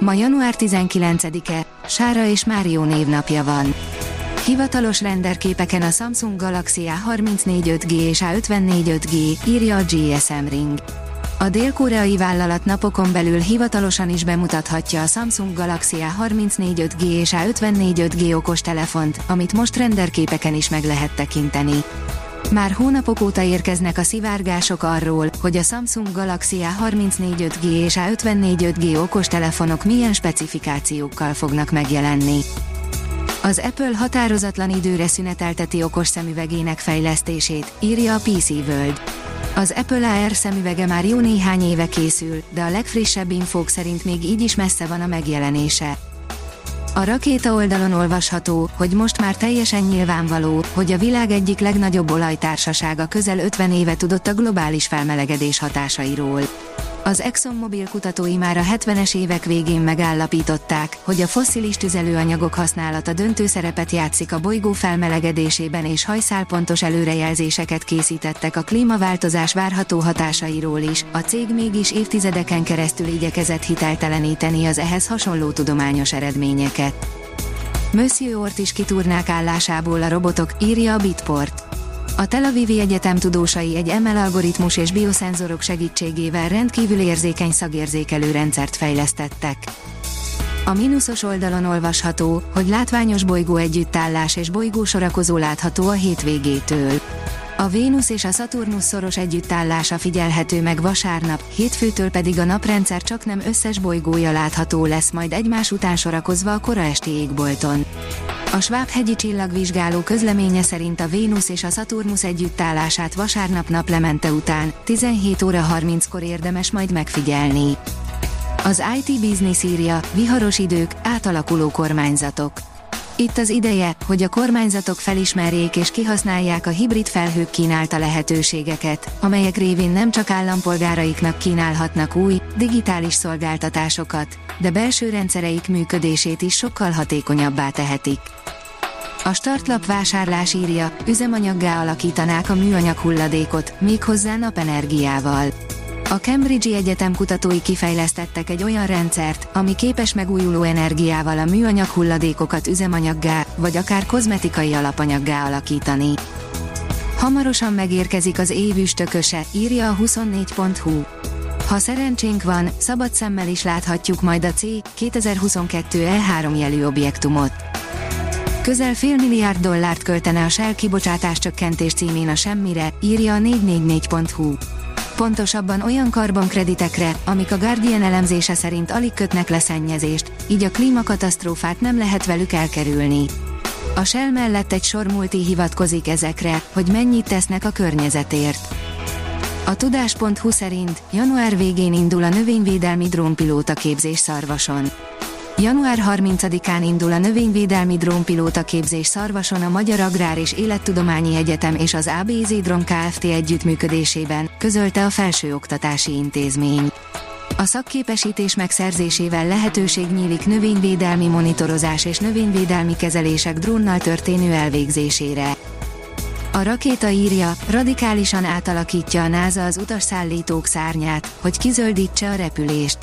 Ma január 19-e, Sára és Márió névnapja van. Hivatalos renderképeken a Samsung Galaxy A34 5G és A54 5G, írja a GSM Ring. A dél-koreai vállalat napokon belül hivatalosan is bemutathatja a Samsung Galaxy A34 5G és A54 5G okostelefont, amit most renderképeken is meg lehet tekinteni. Már hónapok óta érkeznek a szivárgások arról, hogy a Samsung Galaxy A34 5G és A54 5G okostelefonok milyen specifikációkkal fognak megjelenni. Az Apple határozatlan időre szünetelteti okos szemüvegének fejlesztését, írja a PC World. Az Apple AR szemüvege már jó néhány éve készül, de a legfrissebb infók szerint még így is messze van a megjelenése. A rakéta oldalon olvasható, hogy most már teljesen nyilvánvaló, hogy a világ egyik legnagyobb olajtársasága közel 50 éve tudott a globális felmelegedés hatásairól. Az ExxonMobil kutatói már a 70-es évek végén megállapították, hogy a fosszilis tüzelőanyagok használata döntő szerepet játszik a bolygó felmelegedésében és hajszálpontos előrejelzéseket készítettek a klímaváltozás várható hatásairól is, a cég mégis évtizedeken keresztül igyekezett hitelteleníteni az ehhez hasonló tudományos eredményeket. Monsieur Ort is kitúrnák állásából a robotok, írja a Bitport. A Tel Avivi Egyetem tudósai egy ML algoritmus és bioszenzorok segítségével rendkívül érzékeny szagérzékelő rendszert fejlesztettek. A mínuszos oldalon olvasható, hogy látványos bolygó együttállás és bolygó sorakozó látható a hétvégétől. A Vénusz és a Saturnus szoros együttállása figyelhető meg vasárnap, hétfőtől pedig a naprendszer csak nem összes bolygója látható lesz majd egymás után sorakozva a kora esti égbolton. A Schwab-hegyi csillagvizsgáló közleménye szerint a Vénusz és a Saturnus együttállását vasárnap naplemente után, 17 óra 30-kor érdemes majd megfigyelni. Az IT Business írja, viharos idők, átalakuló kormányzatok. Itt az ideje, hogy a kormányzatok felismerjék és kihasználják a hibrid felhők kínálta lehetőségeket, amelyek révén nem csak állampolgáraiknak kínálhatnak új, digitális szolgáltatásokat, de belső rendszereik működését is sokkal hatékonyabbá tehetik. A startlap vásárlás írja, üzemanyaggá alakítanák a műanyag hulladékot, méghozzá napenergiával. A Cambridge Egyetem kutatói kifejlesztettek egy olyan rendszert, ami képes megújuló energiával a műanyag hulladékokat üzemanyaggá, vagy akár kozmetikai alapanyaggá alakítani. Hamarosan megérkezik az év üstököse, írja a 24.hu. Ha szerencsénk van, szabad szemmel is láthatjuk majd a C 2022 E3 jelű objektumot. Közel fél milliárd dollárt költene a Shell kibocsátás csökkentés címén a semmire, írja a 444.hu pontosabban olyan karbonkreditekre, amik a Guardian elemzése szerint alig kötnek leszennyezést, így a klímakatasztrófát nem lehet velük elkerülni. A Shell mellett egy sor multi hivatkozik ezekre, hogy mennyit tesznek a környezetért. A tudás.hu szerint január végén indul a növényvédelmi drónpilóta képzés szarvason. Január 30-án indul a növényvédelmi drónpilóta képzés Szarvason a Magyar Agrár és Élettudományi Egyetem és az ABZ Drón Kft. együttműködésében, közölte a Felsőoktatási Intézmény. A szakképesítés megszerzésével lehetőség nyílik növényvédelmi monitorozás és növényvédelmi kezelések drónnal történő elvégzésére. A rakéta írja, radikálisan átalakítja a NASA az utasszállítók szárnyát, hogy kizöldítse a repülést.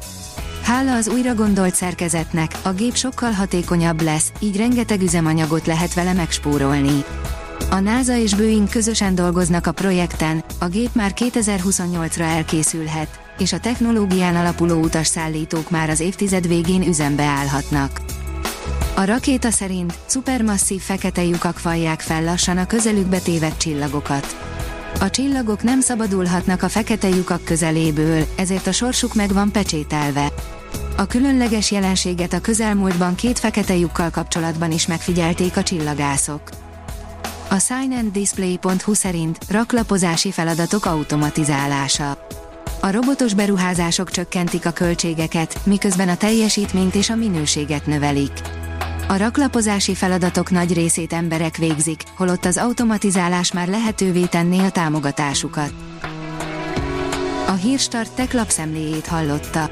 Hála az újra gondolt szerkezetnek, a gép sokkal hatékonyabb lesz, így rengeteg üzemanyagot lehet vele megspórolni. A NASA és Boeing közösen dolgoznak a projekten, a gép már 2028-ra elkészülhet, és a technológián alapuló utasszállítók már az évtized végén üzembe állhatnak. A rakéta szerint szupermasszív fekete lyukak fajják fel lassan a közelükbe tévedt csillagokat. A csillagok nem szabadulhatnak a fekete lyukak közeléből, ezért a sorsuk meg van pecsételve. A különleges jelenséget a közelmúltban két fekete lyukkal kapcsolatban is megfigyelték a csillagászok. A signanddisplay.hu szerint raklapozási feladatok automatizálása. A robotos beruházások csökkentik a költségeket, miközben a teljesítményt és a minőséget növelik. A raklapozási feladatok nagy részét emberek végzik, holott az automatizálás már lehetővé tenné a támogatásukat. A Hírstart tech lapszemléjét hallotta.